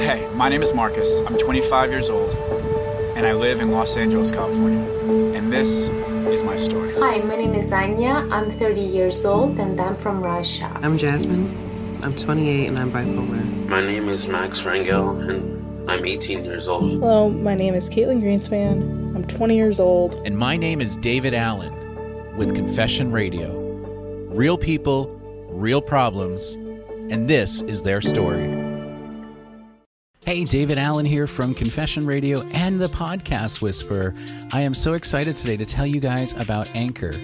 Hey, my name is Marcus. I'm 25 years old, and I live in Los Angeles, California. And this is my story. Hi, my name is Anya. I'm 30 years old, and I'm from Russia. I'm Jasmine. I'm 28 and I'm bipolar. My name is Max Rangel, and I'm 18 years old. Hello, my name is Caitlin Greenspan. I'm 20 years old. And my name is David Allen with Confession Radio. Real people, real problems, and this is their story. Hey, David Allen here from Confession Radio and the Podcast Whisperer. I am so excited today to tell you guys about Anchor.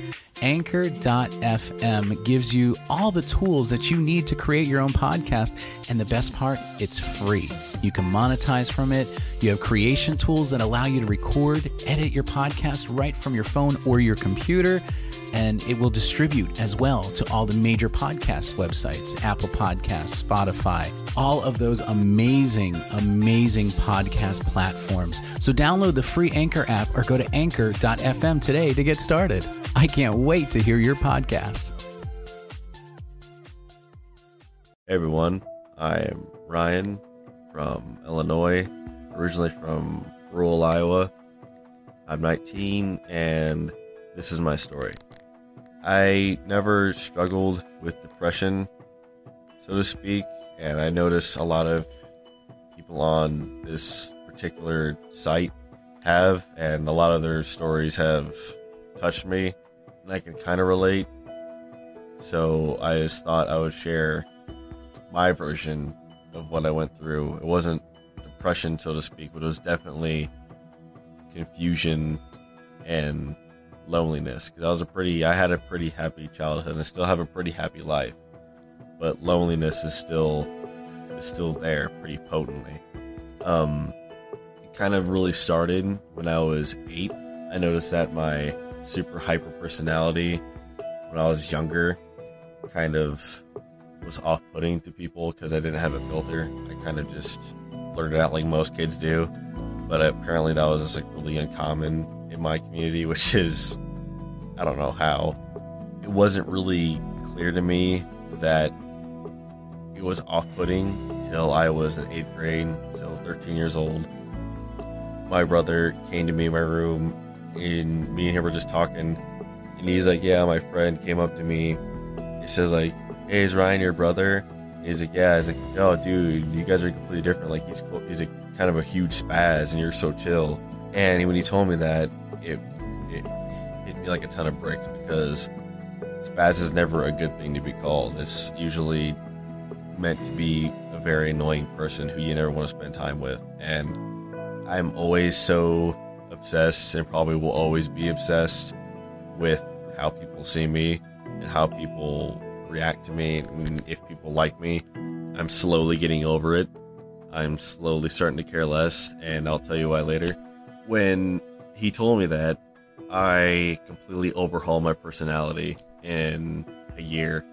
Anchor.fm gives you all the tools that you need to create your own podcast. And the best part, it's free. You can monetize from it. You have creation tools that allow you to record, edit your podcast right from your phone or your computer and it will distribute as well to all the major podcast websites Apple Podcasts, Spotify, all of those amazing, amazing podcast platforms. So download the free Anchor app or go to anchor.fm today to get started. I can't wait to hear your podcast. Hey everyone, I am Ryan from Illinois, originally from rural Iowa. I'm 19 and this is my story. I never struggled with depression, so to speak, and I notice a lot of people on this particular site have, and a lot of their stories have touched me, and I can kind of relate. So I just thought I would share my version of what I went through. It wasn't depression, so to speak, but it was definitely confusion and loneliness because I was a pretty, I had a pretty happy childhood and I still have a pretty happy life, but loneliness is still is still there pretty potently. Um, it kind of really started when I was eight. I noticed that my super hyper personality when I was younger kind of was off putting to people because I didn't have a filter. I kind of just blurted out like most kids do. But apparently that was just like really uncommon in my community, which is, I don't know how. It wasn't really clear to me that it was off putting till I was in eighth grade, so 13 years old. My brother came to me in my room, and me and him were just talking. And he's like, Yeah, my friend came up to me. He says, like, Hey, is Ryan your brother? He's like, Yeah. He's like, Oh, dude, you guys are completely different. Like, he's he's a kind of a huge spaz, and you're so chill. And when he told me that, it it hit me like a ton of bricks because spaz is never a good thing to be called. It's usually meant to be a very annoying person who you never want to spend time with. And I'm always so obsessed and probably will always be obsessed with how people see me and how people react to me and if people like me. I'm slowly getting over it. I'm slowly starting to care less, and I'll tell you why later. When he told me that, I completely overhauled my personality in a year.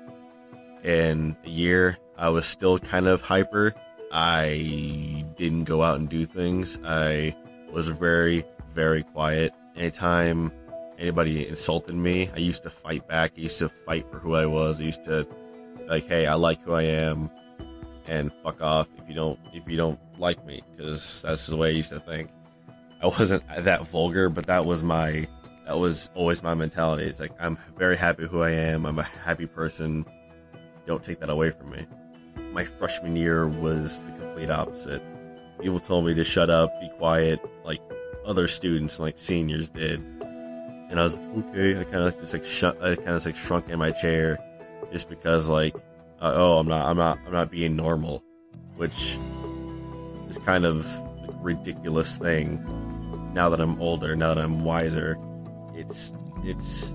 In a year, I was still kind of hyper. I didn't go out and do things. I was very, very quiet. Anytime anybody insulted me, I used to fight back. I used to fight for who I was. I used to like, hey, I like who I am, and fuck off if you don't if you don't like me, because that's the way I used to think. I wasn't that vulgar, but that was my that was always my mentality. It's like I'm very happy who I am. I'm a happy person. Don't take that away from me. My freshman year was the complete opposite. People told me to shut up, be quiet, like other students, like seniors did. And I was okay. I kind of just like shut. I kind of like shrunk in my chair, just because like, uh, oh, I'm not, I'm not, I'm not being normal, which is kind of ridiculous thing. Now that I'm older, now that I'm wiser, it's it's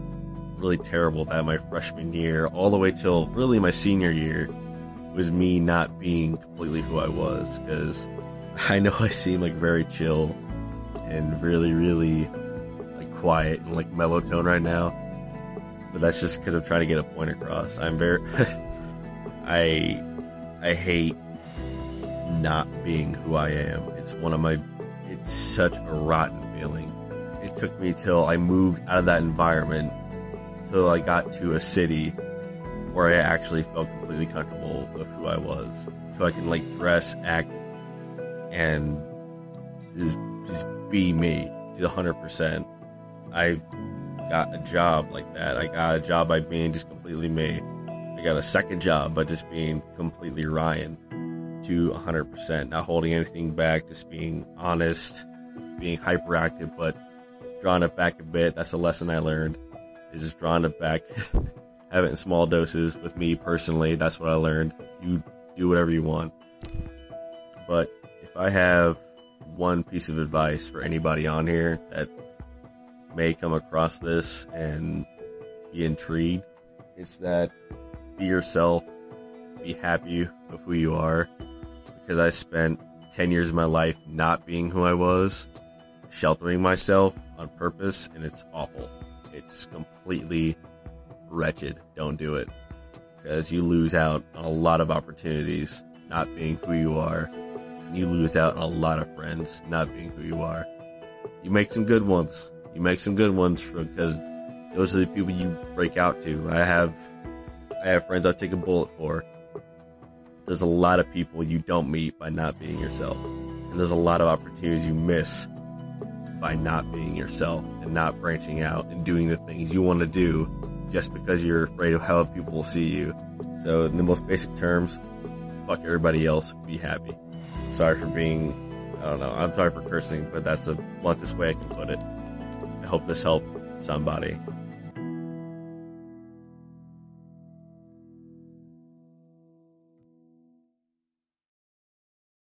really terrible that my freshman year, all the way till really my senior year, was me not being completely who I was. Because I know I seem like very chill and really, really like quiet and like mellow tone right now, but that's just because I'm trying to get a point across. I'm very, I, I hate not being who I am. It's one of my, it's such a rotten feeling. It took me till I moved out of that environment till I got to a city where I actually felt completely comfortable with who I was. So I can like dress, act and just, just be me to 100%. I got a job like that. I got a job by being just completely me. I got a second job by just being completely Ryan to 100%, not holding anything back, just being honest, being hyperactive, but drawing it back a bit. That's a lesson I learned. Is just drawing it back, have it in small doses. With me personally, that's what I learned. You do whatever you want. But if I have one piece of advice for anybody on here that may come across this and be intrigued, it's that be yourself, be happy with who you are. Because I spent 10 years of my life not being who I was, sheltering myself on purpose, and it's awful. It's completely wretched. Don't do it. Because you lose out on a lot of opportunities not being who you are. You lose out on a lot of friends not being who you are. You make some good ones. You make some good ones because those are the people you break out to. I have I have friends I'll take a bullet for. There's a lot of people you don't meet by not being yourself. And there's a lot of opportunities you miss by not being yourself and not branching out and doing the things you want to do just because you're afraid of how people will see you. So, in the most basic terms, fuck everybody else, be happy. Sorry for being, I don't know, I'm sorry for cursing, but that's the bluntest way I can put it. I hope this helped somebody.